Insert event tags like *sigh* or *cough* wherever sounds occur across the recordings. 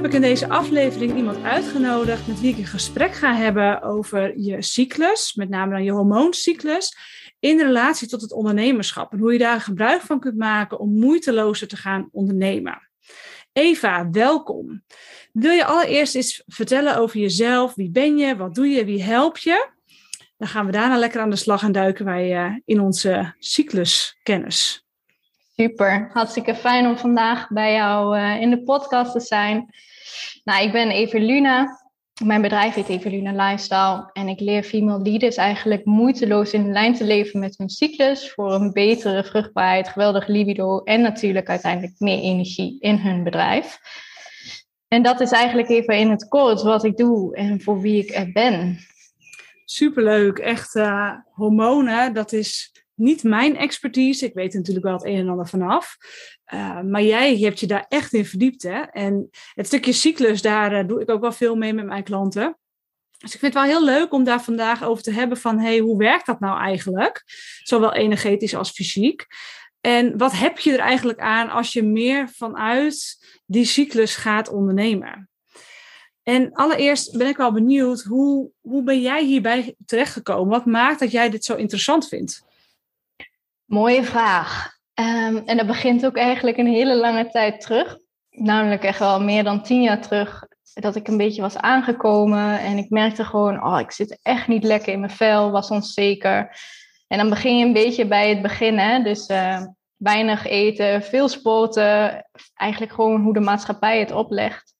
heb ik in deze aflevering iemand uitgenodigd met wie ik een gesprek ga hebben over je cyclus, met name dan je hormooncyclus, in relatie tot het ondernemerschap en hoe je daar gebruik van kunt maken om moeitelozer te gaan ondernemen. Eva, welkom. Wil je allereerst eens vertellen over jezelf? Wie ben je? Wat doe je? Wie help je? Dan gaan we daarna lekker aan de slag en duiken wij uh, in onze cycluskennis. Super, hartstikke fijn om vandaag bij jou uh, in de podcast te zijn. Nou, ik ben Eveluna. Mijn bedrijf heet Eveluna Lifestyle en ik leer female leaders eigenlijk moeiteloos in lijn te leven met hun cyclus voor een betere vruchtbaarheid, geweldig libido en natuurlijk uiteindelijk meer energie in hun bedrijf. En dat is eigenlijk even in het kort wat ik doe en voor wie ik er ben. Superleuk, echt uh, hormonen, dat is niet mijn expertise. Ik weet natuurlijk wel het een en ander vanaf. Uh, maar jij hebt je daar echt in verdiept. Hè? En het stukje cyclus, daar uh, doe ik ook wel veel mee met mijn klanten. Dus ik vind het wel heel leuk om daar vandaag over te hebben van, hey, hoe werkt dat nou eigenlijk? Zowel energetisch als fysiek. En wat heb je er eigenlijk aan als je meer vanuit die cyclus gaat ondernemen? En allereerst ben ik wel benieuwd, hoe, hoe ben jij hierbij terechtgekomen? Wat maakt dat jij dit zo interessant vindt? Mooie vraag. Um, en dat begint ook eigenlijk een hele lange tijd terug. Namelijk echt wel meer dan tien jaar terug. Dat ik een beetje was aangekomen. En ik merkte gewoon, oh, ik zit echt niet lekker in mijn vel. Was onzeker. En dan begin je een beetje bij het begin. Dus uh, weinig eten, veel sporten. Eigenlijk gewoon hoe de maatschappij het oplegt.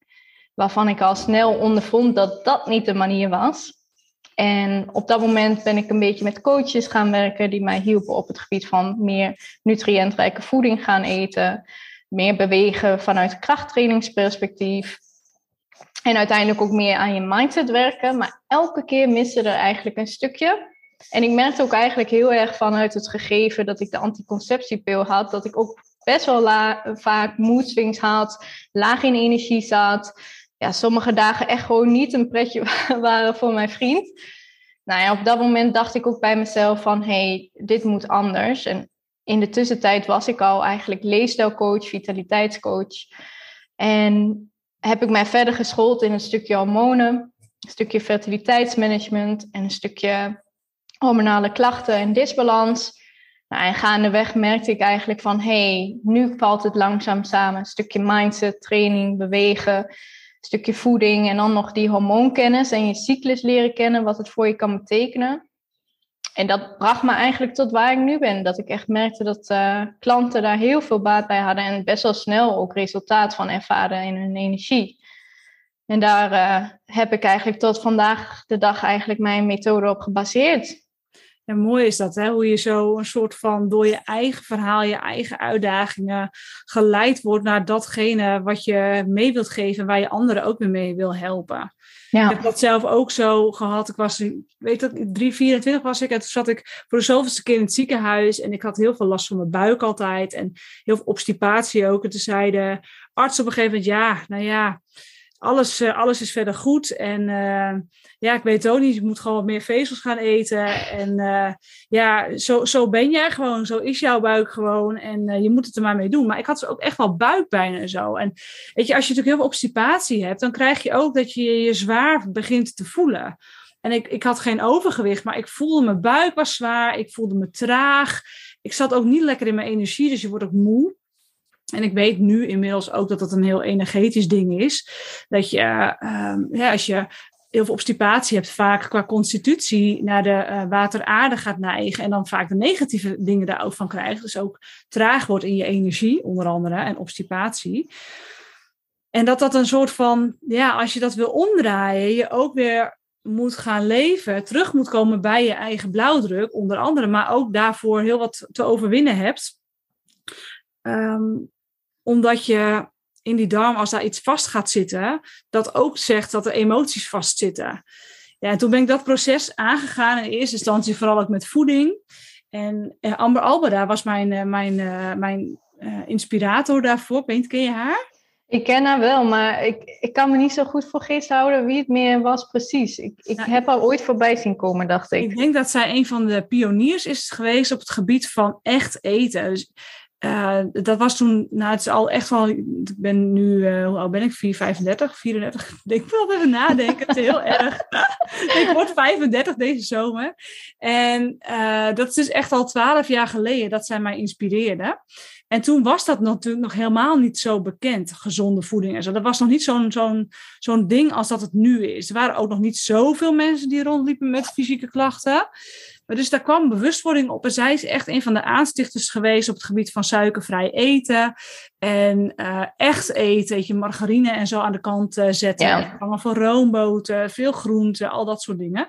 Waarvan ik al snel ondervond dat dat niet de manier was. En op dat moment ben ik een beetje met coaches gaan werken die mij hielpen op het gebied van meer nutriëntrijke voeding gaan eten, meer bewegen vanuit krachttrainingsperspectief. En uiteindelijk ook meer aan je mindset werken. Maar elke keer miste er eigenlijk een stukje. En ik merkte ook eigenlijk heel erg vanuit het gegeven dat ik de anticonceptiepil had, dat ik ook best wel vaak mood swings had, laag in energie zat ja, sommige dagen echt gewoon niet een pretje *laughs* waren voor mijn vriend. Nou ja, op dat moment dacht ik ook bij mezelf van, hey, dit moet anders. En in de tussentijd was ik al eigenlijk leefstijlcoach, vitaliteitscoach. En heb ik mij verder geschoold in een stukje hormonen, een stukje fertiliteitsmanagement en een stukje hormonale klachten en disbalans. Nou, en gaandeweg merkte ik eigenlijk van, hey, nu valt het langzaam samen. Een stukje mindset, training, bewegen stukje voeding en dan nog die hormoonkennis en je cyclus leren kennen, wat het voor je kan betekenen. En dat bracht me eigenlijk tot waar ik nu ben. Dat ik echt merkte dat uh, klanten daar heel veel baat bij hadden en best wel snel ook resultaat van ervaren in hun energie. En daar uh, heb ik eigenlijk tot vandaag de dag eigenlijk mijn methode op gebaseerd. En mooi is dat, hè? hoe je zo een soort van door je eigen verhaal, je eigen uitdagingen geleid wordt naar datgene wat je mee wilt geven, waar je anderen ook mee wil helpen. Ja. Ik heb dat zelf ook zo gehad. Ik was, weet dat, 3, 24 was ik en toen zat ik voor de zoveelste keer in het ziekenhuis en ik had heel veel last van mijn buik altijd en heel veel obstipatie ook. En toen zei de arts op een gegeven moment, ja, nou ja, alles, uh, alles is verder goed. En uh, ja, ik weet ook niet, je moet gewoon wat meer vezels gaan eten. En uh, ja, zo, zo ben jij gewoon, zo is jouw buik gewoon. En je moet het er maar mee doen. Maar ik had ook echt wel buikpijn en zo. En weet je, als je natuurlijk heel veel obstipatie hebt, dan krijg je ook dat je je zwaar begint te voelen. En ik, ik had geen overgewicht, maar ik voelde mijn buik was zwaar. Ik voelde me traag. Ik zat ook niet lekker in mijn energie, dus je wordt ook moe. En ik weet nu inmiddels ook dat dat een heel energetisch ding is. Dat je, uh, ja, als je heel veel obstipatie hebt, vaak qua constitutie naar de uh, water-aarde gaat neigen. En dan vaak de negatieve dingen daar ook van krijgt. Dus ook traag wordt in je energie, onder andere, en obstipatie. En dat dat een soort van, ja, als je dat wil omdraaien, je ook weer moet gaan leven, terug moet komen bij je eigen blauwdruk, onder andere, maar ook daarvoor heel wat te overwinnen hebt. Um, omdat je in die darm, als daar iets vast gaat zitten, dat ook zegt dat er emoties vastzitten. Ja, en toen ben ik dat proces aangegaan. In eerste instantie vooral ook met voeding. En eh, Amber Albera was mijn, uh, mijn, uh, mijn inspirator daarvoor. Ken je haar? Ik ken haar wel, maar ik, ik kan me niet zo goed voor geest houden wie het meer was precies. Ik, ik nou, heb haar ooit voorbij zien komen, dacht ik. Ik denk dat zij een van de pioniers is geweest op het gebied van echt eten. Dus uh, dat was toen, nou het is al echt wel, ik ben nu, uh, hoe oud ben ik? 4, 35, 34. Ik wel even nadenken, het is heel erg. *laughs* ik word 35 deze zomer. En uh, dat is dus echt al 12 jaar geleden dat zij mij inspireerde. En toen was dat natuurlijk nog helemaal niet zo bekend, gezonde voeding en zo. Dat was nog niet zo'n zo'n zo'n ding als dat het nu is. Er waren ook nog niet zoveel mensen die rondliepen met fysieke klachten. Maar dus daar kwam bewustwording op. En zij is echt een van de aanstichters geweest op het gebied van suikervrij eten. En uh, echt eten, weet je, margarine en zo aan de kant uh, zetten. Ja. van roomboten, veel groenten, al dat soort dingen.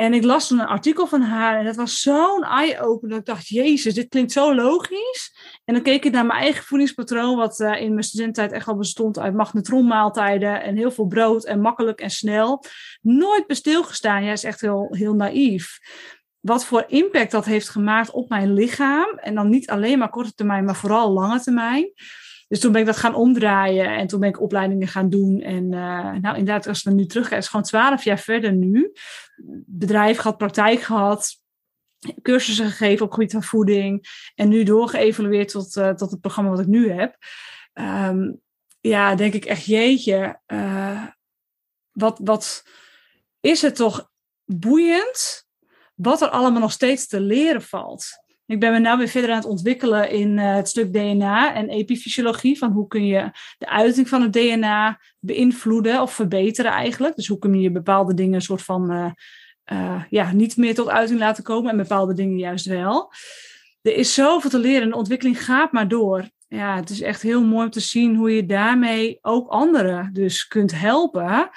En ik las een artikel van haar en dat was zo'n eye-opener. Ik dacht, jezus, dit klinkt zo logisch. En dan keek ik naar mijn eigen voedingspatroon, wat uh, in mijn studententijd echt al bestond uit magnetronmaaltijden en heel veel brood en makkelijk en snel. Nooit bij stilgestaan. Jij is echt heel, heel naïef. Wat voor impact dat heeft gemaakt op mijn lichaam. En dan niet alleen maar korte termijn, maar vooral lange termijn. Dus toen ben ik dat gaan omdraaien en toen ben ik opleidingen gaan doen. En uh, nou, inderdaad, als we nu terugkijken, is gewoon twaalf jaar verder nu. Bedrijf gehad, praktijk gehad, cursussen gegeven op gebied van voeding. En nu doorgeëvalueerd tot, uh, tot het programma wat ik nu heb. Um, ja, denk ik echt, jeetje, uh, wat, wat is het toch boeiend wat er allemaal nog steeds te leren valt. Ik ben me nu weer verder aan het ontwikkelen in uh, het stuk DNA en epifysiologie. Van hoe kun je de uiting van het DNA beïnvloeden of verbeteren eigenlijk. Dus hoe kun je bepaalde dingen een soort van uh, uh, ja, niet meer tot uiting laten komen en bepaalde dingen juist wel. Er is zoveel te leren en de ontwikkeling gaat maar door. Ja, het is echt heel mooi om te zien hoe je daarmee ook anderen dus kunt helpen.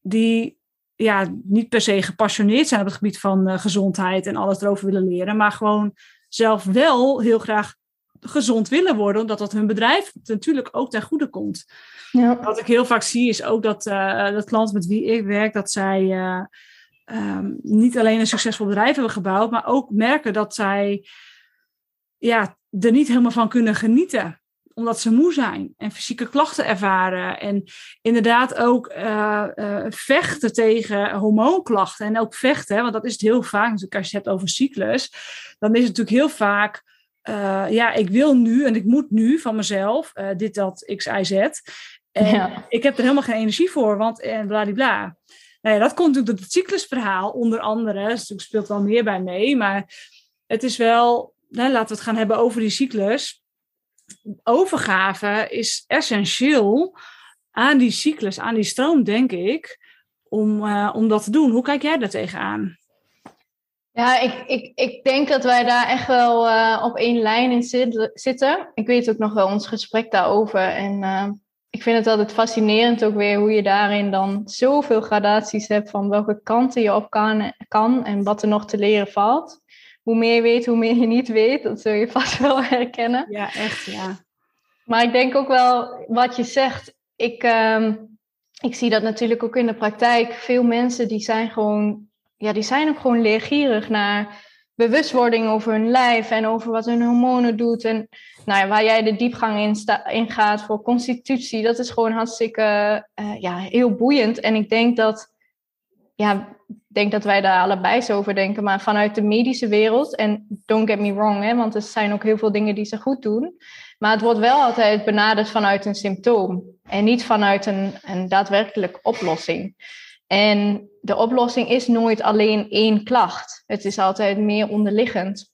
Die ja, niet per se gepassioneerd zijn op het gebied van gezondheid en alles erover willen leren. Maar gewoon zelf wel heel graag gezond willen worden, omdat dat hun bedrijf natuurlijk ook ten goede komt. Ja. Wat ik heel vaak zie is ook dat, uh, dat klanten met wie ik werk, dat zij uh, um, niet alleen een succesvol bedrijf hebben gebouwd, maar ook merken dat zij ja, er niet helemaal van kunnen genieten omdat ze moe zijn en fysieke klachten ervaren. En inderdaad ook uh, uh, vechten tegen hormoonklachten. En ook vechten, want dat is het heel vaak. Dus als je het hebt over cyclus, dan is het natuurlijk heel vaak. Uh, ja, ik wil nu en ik moet nu van mezelf dit, dat, x, y, z. En ja. ik heb er helemaal geen energie voor, want en bladibla. Nou ja, dat komt natuurlijk door het cyclusverhaal, onder andere. Dus er speelt wel meer bij mee, maar het is wel, nou, laten we het gaan hebben over die cyclus overgave is essentieel aan die cyclus, aan die stroom, denk ik, om, uh, om dat te doen. Hoe kijk jij daar tegenaan? Ja, ik, ik, ik denk dat wij daar echt wel uh, op één lijn in zit, zitten. Ik weet ook nog wel ons gesprek daarover. En uh, ik vind het altijd fascinerend ook weer hoe je daarin dan zoveel gradaties hebt van welke kanten je op kan, kan en wat er nog te leren valt hoe meer je weet, hoe meer je niet weet. Dat zul je *laughs* vast wel herkennen. Ja, echt, ja. Maar ik denk ook wel wat je zegt. Ik, um, ik zie dat natuurlijk ook in de praktijk. Veel mensen die zijn gewoon, ja, die zijn ook gewoon leergierig naar bewustwording over hun lijf en over wat hun hormonen doet. En nou ja, waar jij de diepgang in, in gaat voor constitutie, dat is gewoon hartstikke uh, ja, heel boeiend. En ik denk dat ja, denk dat wij daar allebei zo over denken, maar vanuit de medische wereld. En don't get me wrong, hè, want er zijn ook heel veel dingen die ze goed doen. Maar het wordt wel altijd benaderd vanuit een symptoom en niet vanuit een, een daadwerkelijk oplossing. En de oplossing is nooit alleen één klacht. Het is altijd meer onderliggend.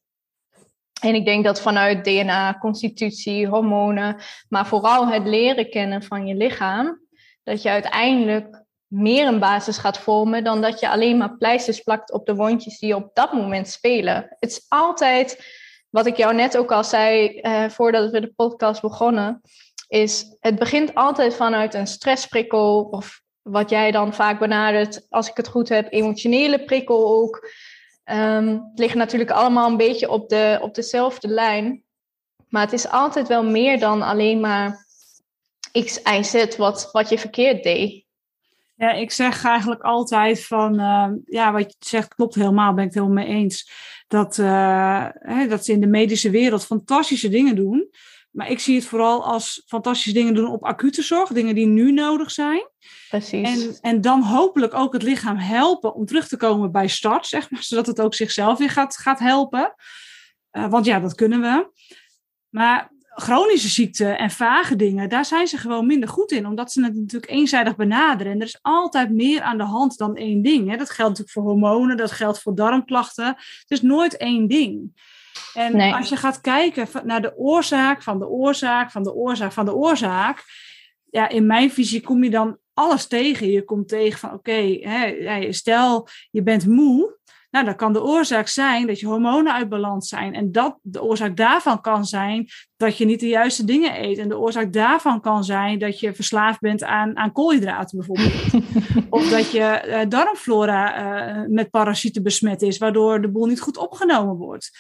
En ik denk dat vanuit DNA, constitutie, hormonen, maar vooral het leren kennen van je lichaam, dat je uiteindelijk meer een basis gaat vormen dan dat je alleen maar pleisters plakt op de wondjes die op dat moment spelen. Het is altijd, wat ik jou net ook al zei uh, voordat we de podcast begonnen, is het begint altijd vanuit een stressprikkel of wat jij dan vaak benadert, als ik het goed heb, emotionele prikkel ook. Um, het ligt natuurlijk allemaal een beetje op, de, op dezelfde lijn. Maar het is altijd wel meer dan alleen maar X, Y, Z wat, wat je verkeerd deed. Ja, ik zeg eigenlijk altijd van, uh, ja, wat je zegt klopt helemaal, ben ik het helemaal mee eens. Dat, uh, hè, dat ze in de medische wereld fantastische dingen doen. Maar ik zie het vooral als fantastische dingen doen op acute zorg, dingen die nu nodig zijn. Precies. En, en dan hopelijk ook het lichaam helpen om terug te komen bij start, zeg maar, *laughs* zodat het ook zichzelf weer gaat, gaat helpen. Uh, want ja, dat kunnen we. Maar chronische ziekten en vage dingen, daar zijn ze gewoon minder goed in, omdat ze het natuurlijk eenzijdig benaderen. En er is altijd meer aan de hand dan één ding. Hè. Dat geldt natuurlijk voor hormonen, dat geldt voor darmklachten. Het is nooit één ding. En als je gaat kijken naar de oorzaak van de oorzaak van de oorzaak van de oorzaak, ja, in mijn visie kom je dan alles tegen. Je komt tegen van oké, stel je bent moe, nou, dan kan de oorzaak zijn dat je hormonen uit balans zijn. En dat, de oorzaak daarvan kan zijn dat je niet de juiste dingen eet. En de oorzaak daarvan kan zijn dat je verslaafd bent aan, aan koolhydraten bijvoorbeeld. *laughs* of dat je uh, darmflora uh, met parasieten besmet is, waardoor de boel niet goed opgenomen wordt.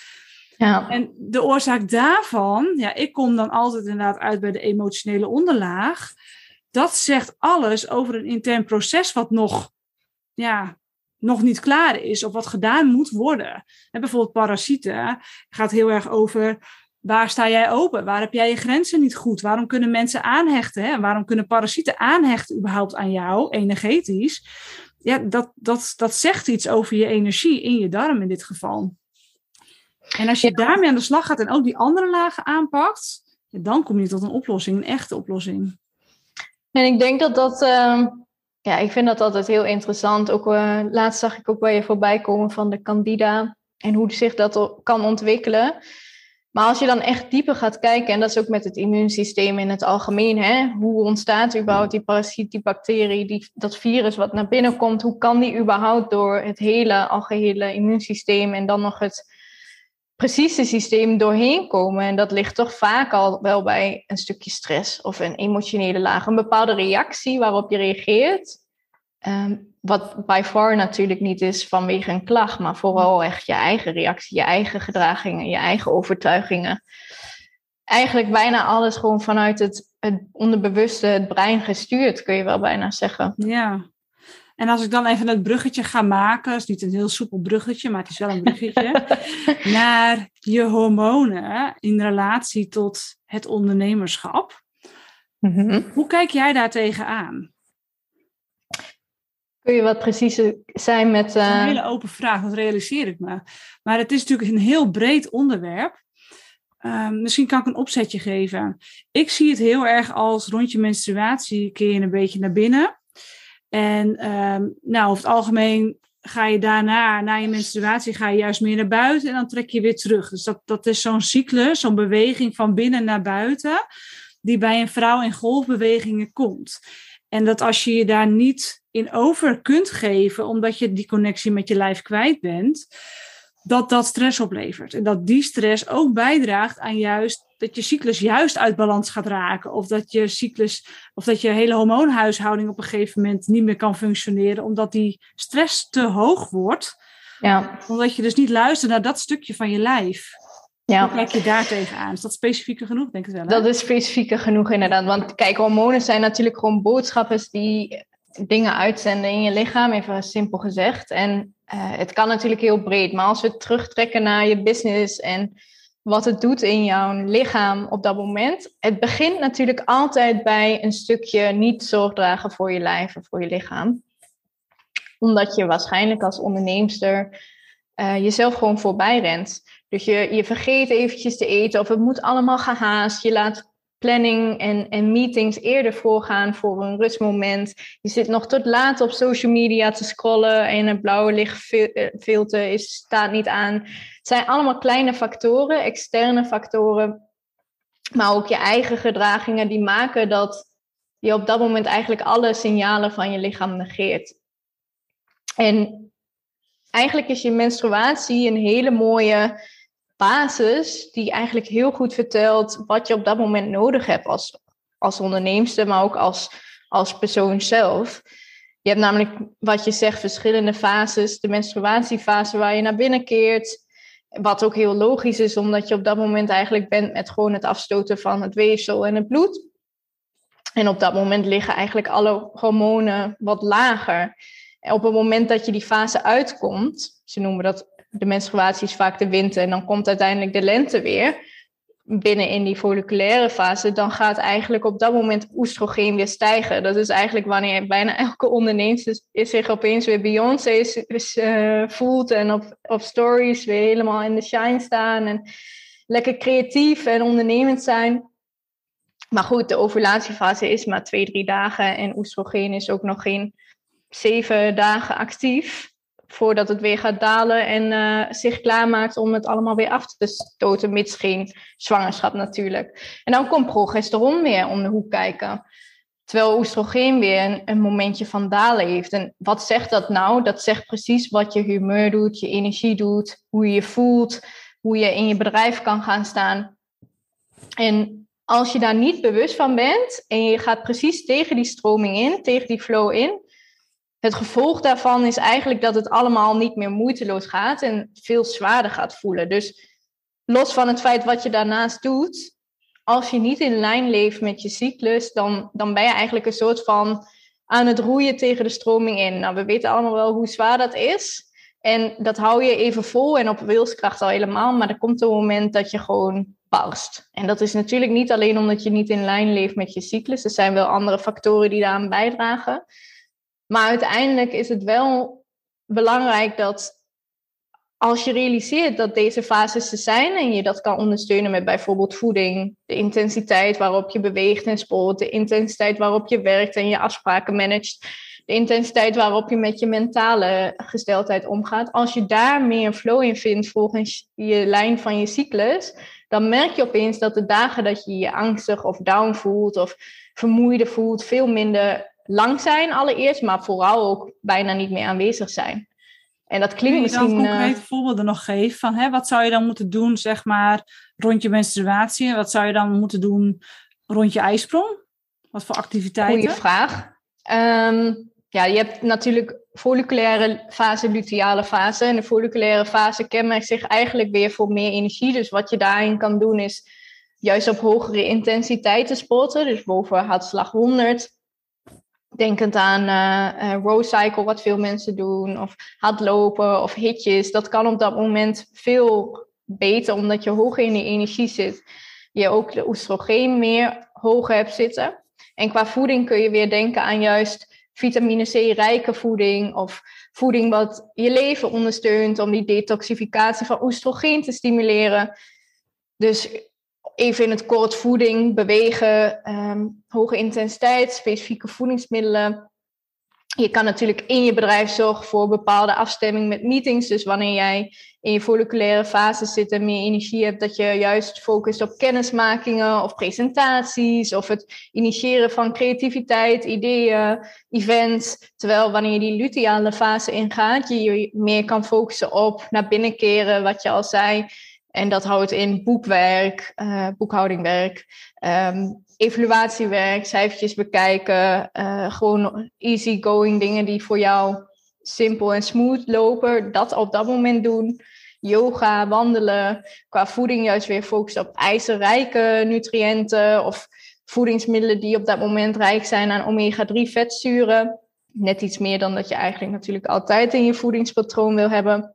Ja. En de oorzaak daarvan, ja, ik kom dan altijd inderdaad uit bij de emotionele onderlaag. Dat zegt alles over een intern proces wat nog ja, nog niet klaar is of wat gedaan moet worden. En bijvoorbeeld parasieten gaat heel erg over waar sta jij open? Waar heb jij je grenzen niet goed? Waarom kunnen mensen aanhechten? Hè? Waarom kunnen parasieten aanhechten überhaupt aan jou, energetisch? Ja, dat, dat, dat zegt iets over je energie in je darm in dit geval. En als je daarmee aan de slag gaat en ook die andere lagen aanpakt, dan kom je tot een oplossing, een echte oplossing. En ik denk dat dat ehm, ja, ik vind dat altijd heel interessant. Ook uh, laatst zag ik ook bij je voorbij komen van de candida en hoe zich dat kan ontwikkelen. Maar als je dan echt dieper gaat kijken, en dat is ook met het immuunsysteem in het algemeen, hè, hoe ontstaat überhaupt die parasiet, die bacterie, die, dat virus wat naar binnen komt, hoe kan die überhaupt door het hele algehele immuunsysteem en dan nog het precieze systeem doorheen komen. En dat ligt toch vaak al wel bij een stukje stress of een emotionele laag. Een bepaalde reactie waarop je reageert. Ehm, wat by far natuurlijk niet is vanwege een klacht, maar vooral echt je eigen reactie, je eigen gedragingen, je eigen overtuigingen. Eigenlijk bijna alles gewoon vanuit het, het onderbewuste, het brein gestuurd, kun je wel bijna zeggen. Ja, en als ik dan even het bruggetje ga maken, is niet een heel soepel bruggetje, maar het is wel een bruggetje, *laughs* naar je hormonen in relatie tot het ondernemerschap. Mhm. Hoe kijk jij daar tegenaan? Kun je wat preciezer zijn met. Uh... een hele open vraag, dat realiseer ik me. Maar het is natuurlijk een heel breed onderwerp. Ehm, misschien kan ik een opzetje geven. Ik zie het heel erg als rond je menstruatie keer je een beetje naar binnen. En um, nou, over het algemeen ga je daarna, na je menstruatie, ga je juist meer naar buiten en dan trek je weer terug. Dus dat, dat is zo'n cyclus, zo'n beweging van binnen naar buiten, die bij een vrouw in golfbewegingen komt. En dat als je je daar niet in over kunt geven, omdat je die connectie met je lijf kwijt bent, dat dat stress oplevert. En dat die stress ook bijdraagt aan juist dat je cyclus juist uit balans gaat raken. Of dat je cyclus, of dat je hele hormoonhuishouding op een gegeven moment niet meer kan functioneren, omdat die stress te hoog wordt. Ja. Omdat je dus niet luistert naar dat stukje van je lijf. Ja. Hoe kijk je daar tegenaan? Is dat specifieker genoeg, denk ik wel? Hè? Dat is specifieker genoeg, inderdaad. Want kijk, hormonen zijn natuurlijk gewoon boodschappers die dingen uitzenden in je lichaam, even simpel gezegd. En uh, het kan natuurlijk heel breed, maar als we terugtrekken naar je business en wat het doet in jouw lichaam op dat moment. Het begint natuurlijk altijd bij een stukje niet zorg dragen voor je lijf en voor je lichaam. Omdat je waarschijnlijk als onderneemster uh, jezelf gewoon voorbij rent. Dus je, je vergeet eventjes te eten of het moet allemaal gehaast. Je laat planning en, en meetings eerder voorgaan voor een rustmoment. Je zit nog tot laat op social media te scrollen en het blauwe lichtfilter is, staat niet aan. Het zijn allemaal kleine factoren, externe factoren, maar ook je eigen gedragingen die maken dat je op dat moment eigenlijk alle signalen van je lichaam negeert. En eigenlijk is je menstruatie een hele mooie basis die eigenlijk heel goed vertelt wat je op dat moment nodig hebt als, als onderneemster, maar ook als, als persoon zelf. Je hebt namelijk, wat je zegt, verschillende fases. De menstruatiefase waar je naar binnen keert. Wat ook heel logisch is, omdat je op dat moment eigenlijk bent met gewoon het afstoten van het weefsel en het bloed. En op dat moment liggen eigenlijk alle hormonen wat lager. En op het moment dat je die fase uitkomt, ze noemen dat de menstruatie is vaak de winter en dan komt uiteindelijk de lente weer. Binnen in die folliculaire fase, dan gaat eigenlijk op dat moment oestrogeen weer stijgen. Dat is eigenlijk wanneer bijna elke ondernemer zich opeens weer Beyoncé uh, voelt en op, op stories weer helemaal in de shine staan. En lekker creatief en ondernemend zijn. Maar goed, de ovulatiefase is maar twee, drie dagen en oestrogeen is ook nog geen zeven dagen actief voordat het weer gaat dalen en uh, zich klaarmaakt om het allemaal weer af te stoten, mits geen zwangerschap natuurlijk. En dan komt progesteron weer om de hoek kijken. Terwijl oestrogeen weer een, een, momentje van dalen heeft. En wat zegt dat nou? Dat zegt precies wat je humeur doet, je energie doet, hoe je je voelt, hoe je in je bedrijf kan gaan staan. En als je daar niet bewust van bent en je gaat precies tegen die stroming in, tegen die flow in, het gevolg daarvan is eigenlijk dat het allemaal niet meer moeiteloos gaat en veel zwaarder gaat voelen. Dus los van het feit wat je daarnaast doet, als je niet in lijn leeft met je cyclus, dan, dan ben je eigenlijk een soort van aan het roeien tegen de stroming in. Nou, we weten allemaal wel hoe zwaar dat is. En dat hou je even vol en op wilskracht al helemaal. Maar er komt een moment dat je gewoon barst. En dat is natuurlijk niet alleen omdat je niet in lijn leeft met je cyclus. Er zijn wel andere factoren die daaraan bijdragen. Maar uiteindelijk is het wel belangrijk dat als je realiseert dat deze fases er zijn en je dat kan ondersteunen met bijvoorbeeld voeding, de intensiteit waarop je beweegt en sport, de intensiteit waarop je werkt en je afspraken managt, de intensiteit waarop je met je mentale gesteldheid omgaat. Als je daar meer flow in vindt volgens je lijn van je cyclus, dan merk je opeens dat de dagen dat je je angstig of down voelt of vermoeide voelt, veel minder lang zijn allereerst, maar vooral ook bijna niet meer aanwezig zijn. En dat klinkt misschien... Kun je dan concrete uh, voorbeelden nog geven van hè, wat zou je dan moeten doen, zeg maar, rond je menstruatie? Wat zou je dan moeten doen rond je ijsprong? Wat voor activiteiten? Goeie vraag. Ehm, ja, je hebt natuurlijk folliculaire fase, luteale fase. En de folliculaire fase kenmerkt zich eigenlijk weer voor meer energie. Dus wat je daarin kan doen is juist op hogere intensiteiten sporten. Dus boven hartslag 100 denkend aan uh, cycle, wat veel mensen doen, of hardlopen of hitjes. Dat kan op dat moment veel beter, omdat je hoger in die energie zit. Je ook de oestrogeen meer hoger hebt zitten. En qua voeding kun je weer denken aan juist vitamine C-rijke voeding of voeding wat je leven ondersteunt om die detoxificatie van oestrogeen te stimuleren. Dus even in het kort voeding, bewegen, ehm, hoge intensiteit, specifieke voedingsmiddelen. Je kan natuurlijk in je bedrijf zorgen voor bepaalde afstemming met meetings. Dus wanneer jij in je folliculaire fase zit en meer energie hebt, dat je juist focust op kennismakingen of presentaties of het initiëren van creativiteit, ideeën, events. Terwijl wanneer je die luteale fase ingaat, je je meer kan focussen op naar binnen keren, wat je al zei en dat houdt in boekwerk, uh, boekhoudingwerk, um, evaluatiewerk, cijfertjes bekijken, uh, gewoon easygoing dingen die voor jou simpel en smooth lopen. Dat op dat moment doen. Yoga, wandelen, qua voeding juist weer focussen op ijzerrijke nutriënten of voedingsmiddelen die op dat moment rijk zijn aan omega-3 vetzuren. Net iets meer dan dat je eigenlijk natuurlijk altijd in je voedingspatroon wil hebben.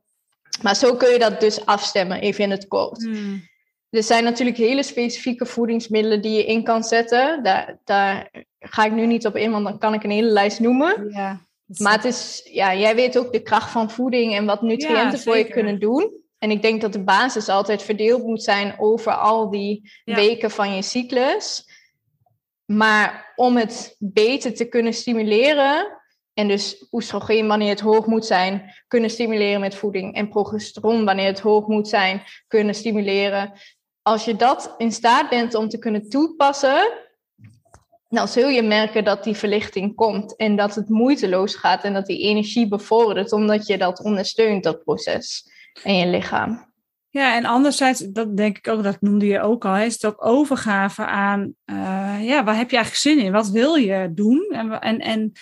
Maar zo kun je dat dus afstemmen, even in het kort. Hmm. Er zijn natuurlijk hele specifieke voedingsmiddelen die je in kan zetten. Daar, daar ga ik nu niet op in, want dan kan ik een hele lijst noemen. Ja, maar het is, ja, jij weet ook de kracht van voeding en wat nutriënten voor je kunnen doen. En ik denk dat de basis altijd verdeeld moet zijn over al die weken van je cyclus. Maar om het beter te kunnen stimuleren, en dus oestrogeen wanneer het hoog moet zijn, kunnen stimuleren met voeding. En progesteron wanneer het hoog moet zijn, kunnen stimuleren. Als je dat in staat bent om te kunnen toepassen, dan zul je merken dat die verlichting komt. En dat het moeiteloos gaat en dat die energie bevordert, omdat je dat ondersteunt, dat proces. En je lichaam. Ja, en anderzijds, dat denk ik ook, dat noemde je ook al, is ook overgave aan, uh, ja, waar heb je eigenlijk zin in? Wat wil je doen? En, en, en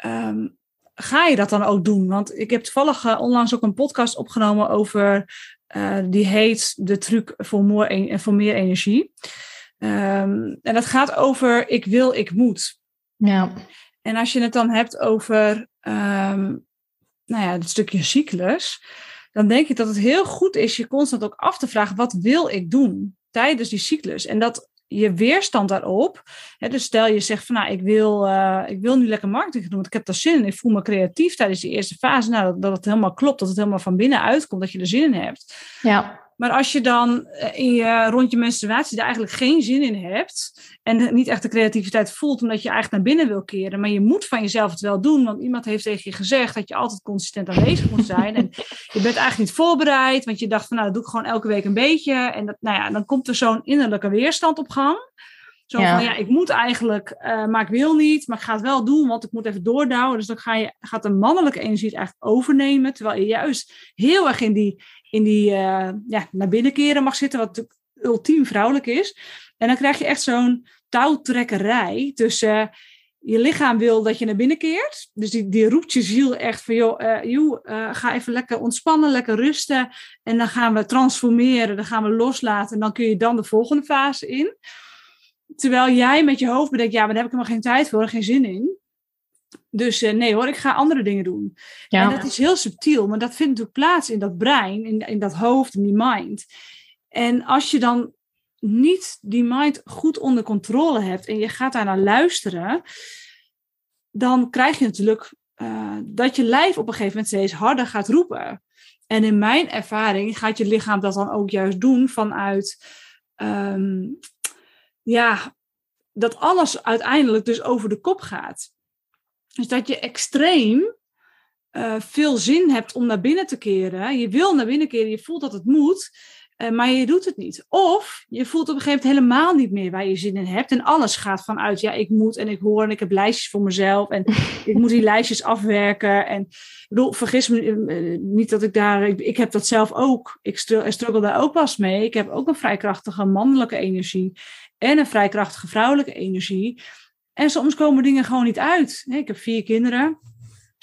Ehm, ga je dat dan ook doen? Want ik heb toevallig uh, onlangs ook een podcast opgenomen over, uh, die heet De truc voor, meer energie. Um, en dat gaat over ik wil, ik moet. Ja. En als je het dan hebt over um, nou ja, het stukje cyclus, dan denk ik dat het heel goed is je constant ook af te vragen, wat wil ik doen tijdens die cyclus? En dat je weerstand daarop. Hè, dus stel je zegt van nou, ik wil, uh, ik wil nu lekker marketing doen, want ik heb daar zin in, ik voel me creatief tijdens die eerste fase. Nou, dat, dat het helemaal klopt, dat het helemaal van binnen uitkomt, dat je er zin in hebt. Ja. Maar als je dan eh, in rond je menstruatie daar eigenlijk geen zin in hebt en niet echt de creativiteit voelt omdat je eigenlijk naar binnen wil keren, maar je moet van jezelf het wel doen, want iemand heeft tegen je gezegd dat je altijd consistent aanwezig moet zijn en je bent eigenlijk niet voorbereid, want je dacht van nou dat doe ik gewoon elke week een beetje en dat, nou ja, dan komt er zo'n innerlijke weerstand op gang. Zo van ja, ik moet eigenlijk, uh, maar ik wil niet, maar ik ga het wel doen, want ik moet even doordouwen. Dus dan ga je, gaat de mannelijke energie het eigenlijk overnemen, terwijl je juist heel erg in die in die uh, ja, naar binnen keren mag zitten, wat ultiem vrouwelijk is. En dan krijg je echt zo'n touwtrekkerij tussen uh, je lichaam wil dat je naar binnen keert. Dus die, die roept je ziel echt van, joh, uh, joh ga even lekker ontspannen, lekker rusten. En dan gaan we transformeren, dan gaan we loslaten. En dan kun je dan de volgende fase in. Terwijl jij met je hoofd bedenkt, ja, maar daar heb ik helemaal geen tijd voor, geen zin in. Dus uh, nee hoor, ik ga andere dingen doen. Ja. En dat is heel subtiel, maar dat vindt natuurlijk plaats in dat brein, in, in dat hoofd, in die mind. En als je dan niet die mind goed onder controle hebt en je gaat daar naar luisteren, dan krijg je natuurlijk uh, dat je lijf op een gegeven moment steeds harder gaat roepen. En in mijn ervaring gaat je lichaam dat dan ook juist doen vanuit, um, ja, dat alles uiteindelijk dus over de kop gaat. Dus dat je extreem uh, veel zin hebt om naar binnen te keren. Je wil naar binnen keren, je voelt dat het moet, uh, maar je doet het niet. Of je voelt op een gegeven moment helemaal niet meer waar je zin in hebt. En alles gaat vanuit, ja, ik moet en ik hoor en ik heb lijstjes voor mezelf. En *laughs* ik moet die lijstjes afwerken. En ik bedoel, vergis me uh, niet dat ik daar, ik, ik, heb dat zelf ook. Ik struggle daar ook pas mee. Ik heb ook een vrij krachtige mannelijke energie en een vrij krachtige vrouwelijke energie. En soms komen dingen gewoon niet uit. Ik heb vier kinderen,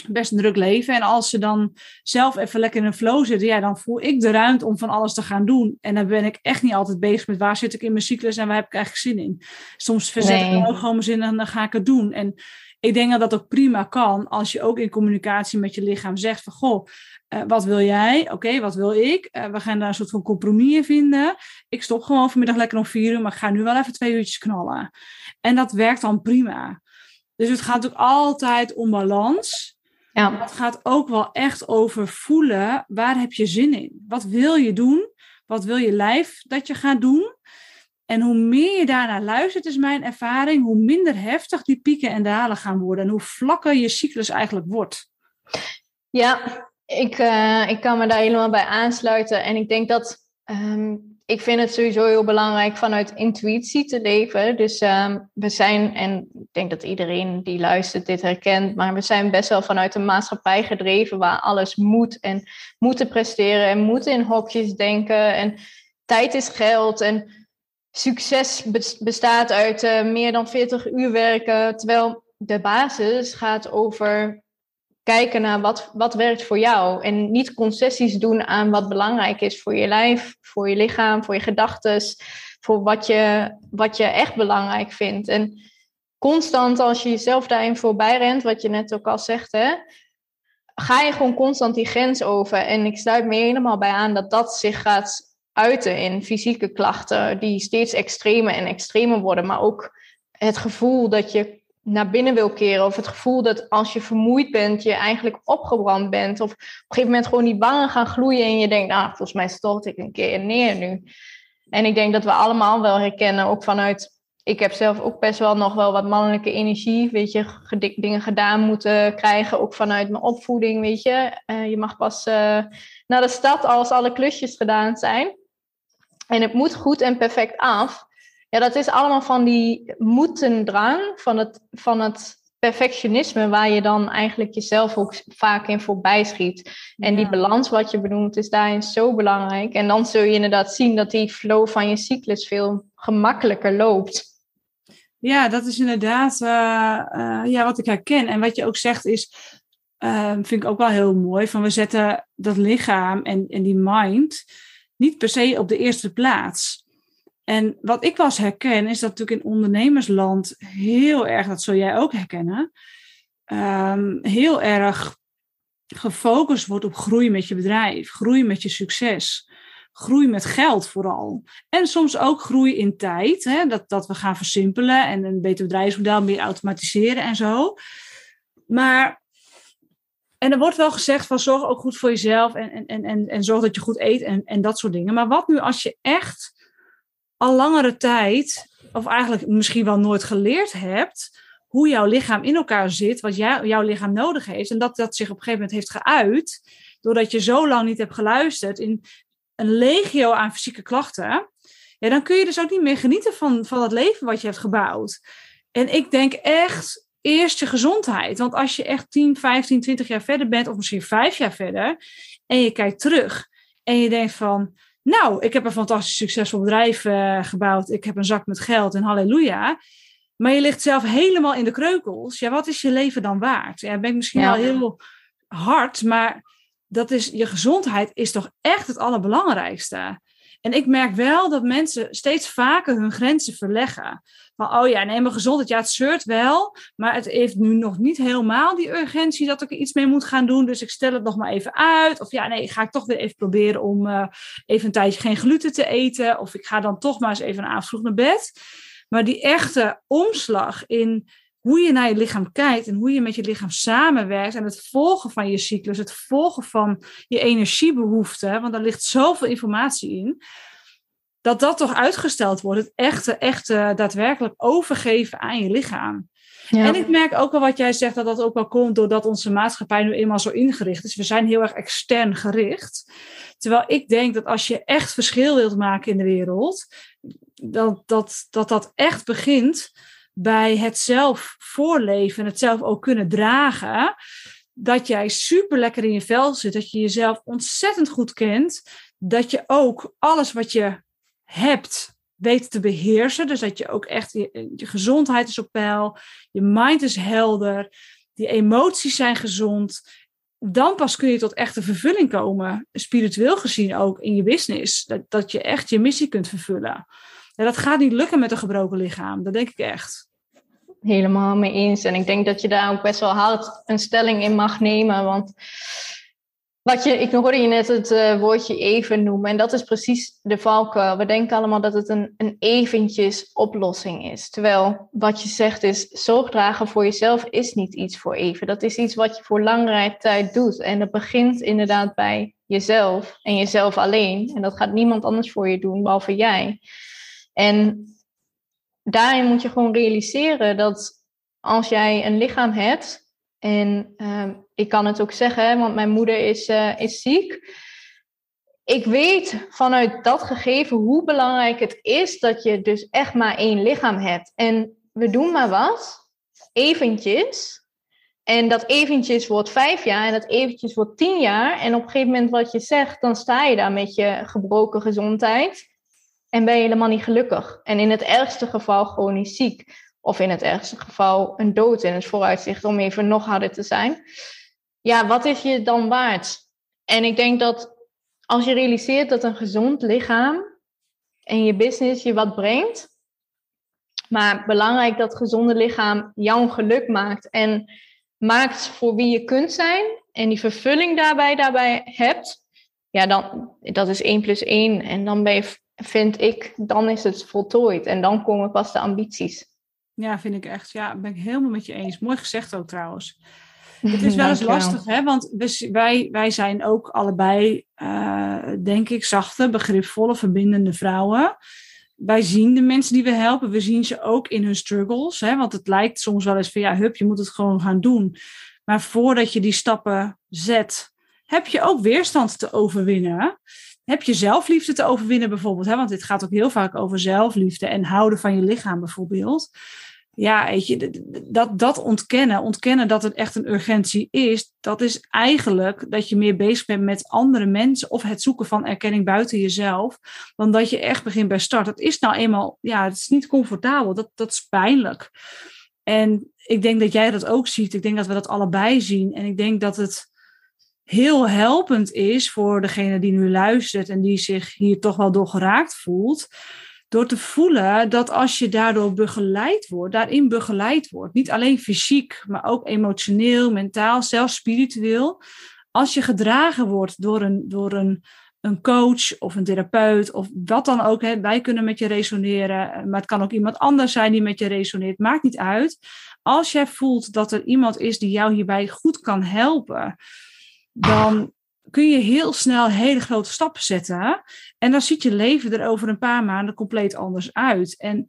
best een druk leven. En als ze dan zelf even lekker in een flow zitten, ja, dan voel ik de ruimte om van alles te gaan doen. En dan ben ik echt niet altijd bezig met waar zit ik in mijn cyclus en waar heb ik eigenlijk zin in. Soms verzet nee. ik ook gewoon mijn zin en dan ga ik het doen. En ik denk dat dat ook prima kan als je ook in communicatie met je lichaam zegt van goh, uh, wat wil jij? Oké, okay, wat wil ik? Uh, we gaan daar een soort van compromis in vinden. Ik stop gewoon vanmiddag lekker om vier uur, maar ik ga nu wel even twee uurtjes knallen. En dat werkt dan prima. Dus het gaat ook altijd om balans. Ja. Maar het gaat ook wel echt over voelen, waar heb je zin in? Wat wil je doen? Wat wil je lijf dat je gaat doen? En hoe meer je daarnaar luistert, is mijn ervaring, hoe minder heftig die pieken en dalen gaan worden. En hoe vlakker je cyclus eigenlijk wordt. Ja, ik, uh, ik kan me daar helemaal bij aansluiten. En ik denk dat um, ik vind het sowieso heel belangrijk vanuit intuïtie te leven. Dus um, we zijn, en ik denk dat iedereen die luistert dit herkent, maar we zijn best wel vanuit een maatschappij gedreven waar alles moet en moeten presteren en moeten in hokjes denken. En tijd is geld en succes bestaat uit uh, meer dan 40 uur werken. Terwijl de basis gaat over kijken naar wat, wat werkt voor jou. En niet concessies doen aan wat belangrijk is voor je lijf, voor je lichaam, voor je gedachten, voor wat je, wat je echt belangrijk vindt. En constant als je jezelf daarin voorbij rent, wat je net ook al zegt, hè, ga je gewoon constant die grens over. En ik sluit me helemaal bij aan dat dat zich gaat uiten in fysieke klachten, die steeds extremer en extremer worden, maar ook het gevoel dat je naar binnen wil keren. Of het gevoel dat als je vermoeid bent, je eigenlijk opgebrand bent. Of op een gegeven moment gewoon die wangen gaan gloeien en je denkt, nou, volgens mij stort ik een keer neer nu. En ik denk dat we allemaal wel herkennen, ook vanuit. Ik heb zelf ook best wel nog wel wat mannelijke energie, weet je, dingen gedaan moeten krijgen, ook vanuit mijn opvoeding, weet je. Uh, je mag pas uh, naar de stad als alle klusjes gedaan zijn. En het moet goed en perfect af. Ja, dat is allemaal van die moetendrang, van het, van het perfectionisme, waar je dan eigenlijk jezelf ook vaak in voorbij schiet. En die balans wat je benoemt is daarin zo belangrijk. En dan zul je inderdaad zien dat die flow van je cyclus veel gemakkelijker loopt. Ja, dat is inderdaad uh, uh, ja, wat ik herken. En wat je ook zegt is, uh, vind ik ook wel heel mooi, van we zetten dat lichaam en, en die mind niet per se op de eerste plaats. En wat ik wel eens herken, is dat natuurlijk in ondernemersland heel erg, dat zul jij ook herkennen, um, heel erg gefocust wordt op groei met je bedrijf, groei met je succes, groei met geld vooral. En soms ook groei in tijd, hè, dat, dat we gaan versimpelen en een beter bedrijfsmodel meer automatiseren en zo. Maar En er wordt wel gezegd van zorg ook goed voor jezelf en, en, en, en, en zorg dat je goed eet en, en dat soort dingen. Maar wat nu als je echt al langere tijd, of eigenlijk misschien wel nooit geleerd hebt, hoe jouw lichaam in elkaar zit, wat jouw lichaam nodig heeft. En dat dat zich op een gegeven moment heeft geuit, doordat je zo lang niet hebt geluisterd in een legio aan fysieke klachten. Ja, dan kun je dus ook niet meer genieten van, van het leven wat je hebt gebouwd. En ik denk echt, eerst je gezondheid. Want als je echt 10, 15, 20 jaar verder bent, of misschien 5 jaar verder, en je kijkt terug en je denkt van, nou, ik heb een fantastisch succesvol bedrijf uh, gebouwd, ik heb een zak met geld en halleluja. Maar je ligt zelf helemaal in de kreukels. Ja, wat is je leven dan waard? Ja, ben ik misschien wel heel hard, maar dat is, je gezondheid is toch echt het allerbelangrijkste. En ik merk wel dat mensen steeds vaker hun grenzen verleggen. Van, oh ja, nee, mijn gezondheid, ja, het zeurt wel, maar het heeft nu nog niet helemaal die urgentie dat ik er iets mee moet gaan doen. Dus ik stel het nog maar even uit. Of ja, nee, ga ik toch weer even proberen om uh, even een tijdje geen gluten te eten. Of ik ga dan toch maar eens even een avond vroeg naar bed. Maar die echte omslag in hoe je naar je lichaam kijkt en hoe je met je lichaam samenwerkt en het volgen van je cyclus, het volgen van je energiebehoeften, want daar ligt zoveel informatie in, dat dat toch uitgesteld wordt. Het echte, echte, daadwerkelijk overgeven aan je lichaam. Ja. En ik merk ook wel wat jij zegt, dat dat ook wel komt doordat onze maatschappij nu eenmaal zo ingericht is. We zijn heel erg extern gericht. Terwijl ik denk dat als je echt verschil wilt maken in de wereld, dat dat, dat, dat echt begint bij het zelf voorleven, het zelf ook kunnen dragen, dat jij super lekker in je vel zit, dat je jezelf ontzettend goed kent, dat je ook alles wat je hebt weet te beheersen, dus dat je ook echt je, je gezondheid is op peil, je mind is helder, die emoties zijn gezond. Dan pas kun je tot echte vervulling komen, spiritueel gezien ook in je business. Dat, dat je echt je missie kunt vervullen. En dat gaat niet lukken met een gebroken lichaam, dat denk ik echt helemaal mee eens. En ik denk dat je daar ook best wel hard een stelling in mag nemen. Want wat je, ik hoorde je net het uh, woordje even noemen. En dat is precies de valkuil. We denken allemaal dat het een, een eventjes oplossing is. Terwijl wat je zegt is, zorg dragen voor jezelf is niet iets voor even. Dat is iets wat je voor langere tijd doet. En dat begint inderdaad bij jezelf en jezelf alleen. En dat gaat niemand anders voor je doen, behalve jij. En daarin moet je gewoon realiseren dat als jij een lichaam hebt, en uh, ik kan het ook zeggen, want mijn moeder is, uh, is ziek. Ik weet vanuit dat gegeven hoe belangrijk het is dat je dus echt maar één lichaam hebt. En we doen maar wat, eventjes. En dat eventjes wordt vijf jaar en dat eventjes wordt tien jaar. En op een gegeven moment wat je zegt, dan sta je daar met je gebroken gezondheid. En ben je helemaal niet gelukkig. En in het ergste geval chronisch ziek. Of in het ergste geval een dood in het vooruitzicht om even nog harder te zijn. Ja, wat is je dan waard? En ik denk dat als je realiseert dat een gezond lichaam en je business je wat brengt. Maar belangrijk dat gezonde lichaam jouw geluk maakt. En maakt voor wie je kunt zijn. En die vervulling daarbij, daarbij hebt. Ja, dan, dat is 1 plus 1. En dan ben je vind ik, dan is het voltooid. En dan komen pas de ambities. Ja, vind ik echt. Ja, ben ik helemaal met je eens. Mooi gezegd ook trouwens. Het is *laughs* wel eens lastig, hè? want wij, wij zijn ook allebei, uh, denk ik, zachte, begripvolle, verbindende vrouwen. Wij zien de mensen die we helpen, we zien ze ook in hun struggles. Hè? Want het lijkt soms wel eens van, ja, hup, je moet het gewoon gaan doen. Maar voordat je die stappen zet, heb je ook weerstand te overwinnen heb je zelfliefde te overwinnen bijvoorbeeld? Hè? Want dit gaat ook heel vaak over zelfliefde en houden van je lichaam bijvoorbeeld. Ja, weet je, dat, dat ontkennen, ontkennen dat het echt een urgentie is, dat is eigenlijk dat je meer bezig bent met andere mensen of het zoeken van erkenning buiten jezelf, dan dat je echt begint bij start. Dat is nou eenmaal, ja, het is niet comfortabel, dat, dat is pijnlijk. En ik denk dat jij dat ook ziet. Ik denk dat we dat allebei zien. En ik denk dat het heel helpend is voor degene die nu luistert en die zich hier toch wel door geraakt voelt. Door te voelen dat als je daardoor begeleid wordt, daarin begeleid wordt, niet alleen fysiek, maar ook emotioneel, mentaal, zelfs spiritueel. Als je gedragen wordt door een, door een, een coach of een therapeut of wat dan ook. Hè. Wij kunnen met je resoneren, maar het kan ook iemand anders zijn die met je resoneert. Maakt niet uit. Als jij voelt dat er iemand is die jou hierbij goed kan helpen, dan kun je heel snel hele grote stappen zetten. En dan ziet je leven er over een paar maanden compleet anders uit. En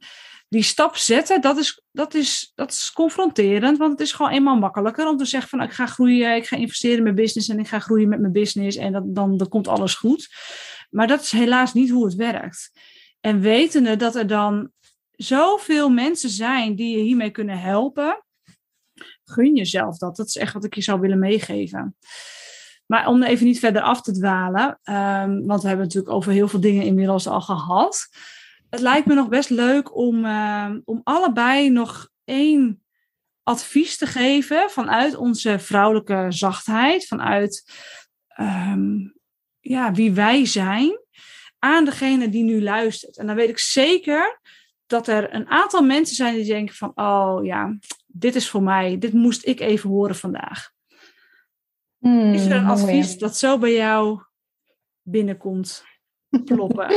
die stap zetten, dat is, dat, is, dat is confronterend, want het is gewoon eenmaal makkelijker om te zeggen van ik ga groeien, ik ga investeren in mijn business en ik ga groeien met mijn business en dat, dan, dan komt alles goed. Maar dat is helaas niet hoe het werkt. En wetende dat er dan zoveel mensen zijn die je hiermee kunnen helpen, gun jezelf dat. Dat is echt wat ik je zou willen meegeven. Maar om even niet verder af te dwalen, um, want we hebben natuurlijk over heel veel dingen inmiddels al gehad. Het lijkt me nog best leuk om, uh, om allebei nog één advies te geven vanuit onze vrouwelijke zachtheid, vanuit um, ja, wie wij zijn, aan degene die nu luistert. En dan weet ik zeker dat er een aantal mensen zijn die denken van, oh ja, dit is voor mij, dit moest ik even horen vandaag. Hmm, is er een advies dat zo bij jou binnenkomt kloppen? *laughs*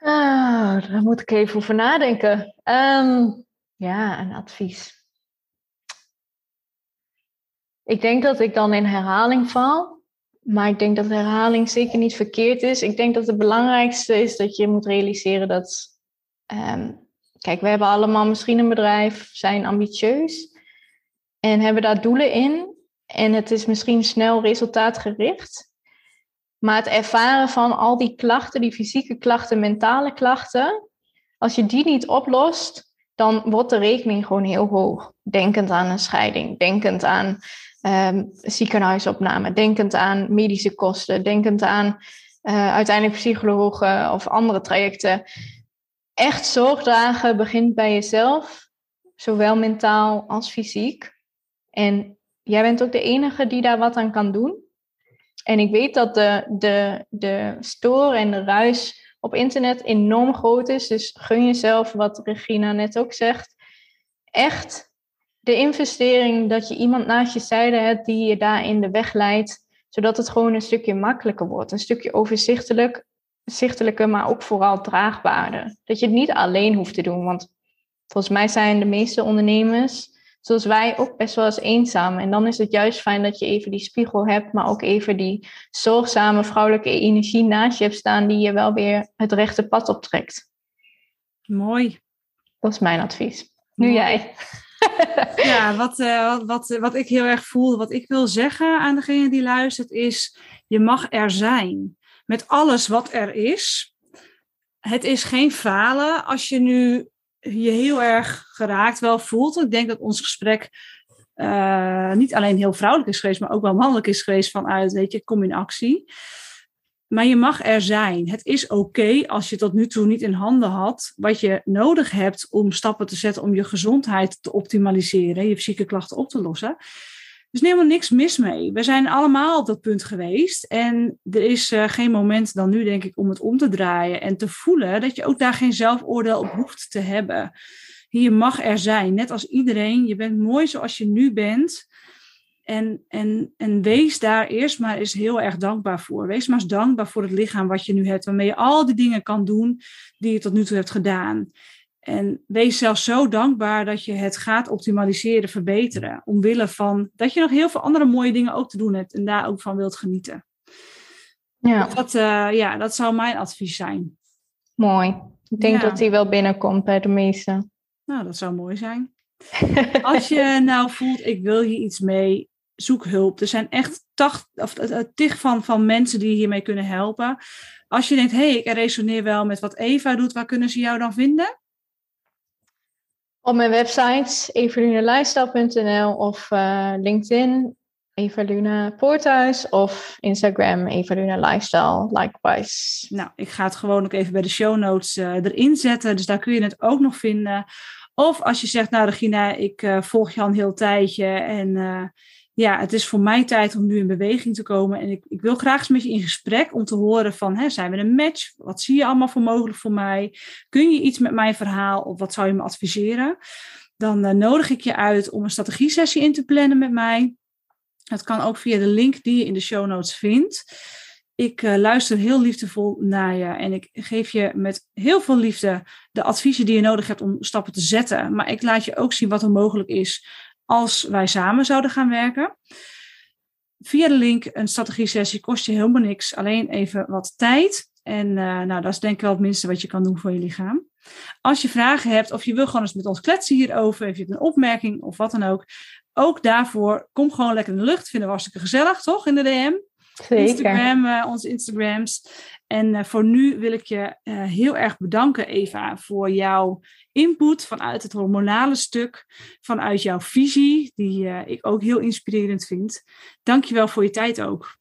ah, daar moet ik even over nadenken. Ehm, ja, een advies. Ik denk dat ik dan in herhaling val. Maar ik denk dat herhaling zeker niet verkeerd is. Ik denk dat het belangrijkste is dat je moet realiseren dat. Ehm, kijk, we hebben allemaal misschien een bedrijf, zijn ambitieus en hebben daar doelen in. En het is misschien snel resultaatgericht. Maar het ervaren van al die klachten, die fysieke klachten, mentale klachten, als je die niet oplost, dan wordt de rekening gewoon heel hoog. Denkend aan een scheiding, denkend aan um, ziekenhuisopname, denkend aan medische kosten, denkend aan uh, uiteindelijk psychologen of andere trajecten. Echt zorgdragen begint bij jezelf, zowel mentaal als fysiek. En jij bent ook de enige die daar wat aan kan doen. En ik weet dat de, de, de store en de ruis op internet enorm groot is. Dus gun jezelf, wat Regina net ook zegt, echt de investering dat je iemand naast je zijde hebt die je daar in de weg leidt, zodat het gewoon een stukje makkelijker wordt, een stukje overzichtelijk, zichtelijker, maar ook vooral draagbaarder. Dat je het niet alleen hoeft te doen, want volgens mij zijn de meeste ondernemers zoals wij ook best wel eens eenzaam. En dan is het juist fijn dat je even die spiegel hebt, maar ook even die zorgzame vrouwelijke energie naast je hebt staan, die je wel weer het rechte pad optrekt. Mooi. Dat is mijn advies. Nu jij. *laughs* ja, wat, uh, wat, wat ik heel erg voel, wat ik wil zeggen aan degene die luistert, is: je mag er zijn. Met alles wat er is. Het is geen falen als je nu je heel erg geraakt wel voelt. Ik denk dat ons gesprek uh, niet alleen heel vrouwelijk is geweest, maar ook wel mannelijk is geweest vanuit, weet je, kom in actie. Maar je mag er zijn. Het is oké als je tot nu toe niet in handen had wat je nodig hebt om stappen te zetten om je gezondheid te optimaliseren, je fysieke klachten op te lossen is helemaal niks mis mee. We zijn allemaal op dat punt geweest. En er is uh, geen moment dan nu, denk ik, om het om te draaien en te voelen dat je ook daar geen zelfoordeel op hoeft te hebben. Je mag er zijn, net als iedereen. Je bent mooi zoals je nu bent. En, en, en wees daar eerst maar eens heel erg dankbaar voor. Wees maar eens dankbaar voor het lichaam wat je nu hebt, waarmee je al die dingen kan doen die je tot nu toe hebt gedaan. En wees zelfs zo dankbaar dat je het gaat optimaliseren, verbeteren. Omwille van dat je nog heel veel andere mooie dingen ook te doen hebt en daar ook van wilt genieten. Ja, dus dat, uh, ja, dat zou mijn advies zijn. Mooi. Ik denk dat die wel binnenkomt bij de meesten. Nou, dat zou mooi zijn. *laughs* Als je nou voelt, ik wil hier iets mee, zoek hulp. Er zijn echt tacht, of, uh, tig van, van mensen die hiermee kunnen helpen. Als je denkt, hé, hey, ik resoneer wel met wat Eva doet, waar kunnen ze jou dan vinden? Op mijn website evalunalifestyle.nl of uh, LinkedIn Evaluna Poorthuis of Instagram Evaluna Lifestyle, likewise. Nou, ik ga het gewoon ook even bij de show notes uh, erin zetten, dus daar kun je het ook nog vinden. Of als je zegt, nou Regina, ik uh, volg je al een heel tijdje en ja, het is voor mij tijd om nu in beweging te komen. En ik, ik wil graag eens met je in gesprek om te horen van, hè, zijn we een match? Wat zie je allemaal voor mogelijk voor mij? Kun je iets met mijn verhaal of wat zou je me adviseren? Dan uh, nodig ik je uit om een strategie-sessie in te plannen met mij. Dat kan ook via de link die je in de show notes vindt. Ik uh, luister heel liefdevol naar je en ik geef je met heel veel liefde de adviezen die je nodig hebt om stappen te zetten. Maar ik laat je ook zien wat er mogelijk is als wij samen zouden gaan werken. Via de link een strategie-sessie kost je helemaal niks, alleen even wat tijd. En uh, nou, dat is denk ik wel het minste wat je kan doen voor je lichaam. Als je vragen hebt of je wil gewoon eens met ons kletsen hierover, of je hebt een opmerking of wat dan ook, ook daarvoor kom gewoon lekker in de lucht. Vinden we hartstikke gezellig, toch? In de DM. Zeker. Instagram, uh, onze Instagrams. En uh, voor nu wil ik je uh, heel erg bedanken, Eva, voor jouw input vanuit het hormonale stuk, vanuit jouw visie, die ik ook heel inspirerend vind. Dankjewel voor je tijd ook.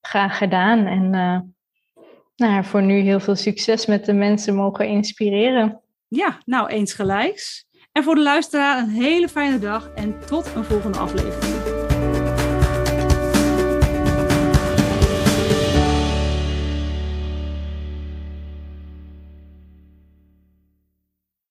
Graag gedaan. En nou, voor nu heel veel succes met de mensen mogen inspireren. Ja, nou eens gelijks. En voor de luisteraar een hele fijne dag en tot een volgende aflevering.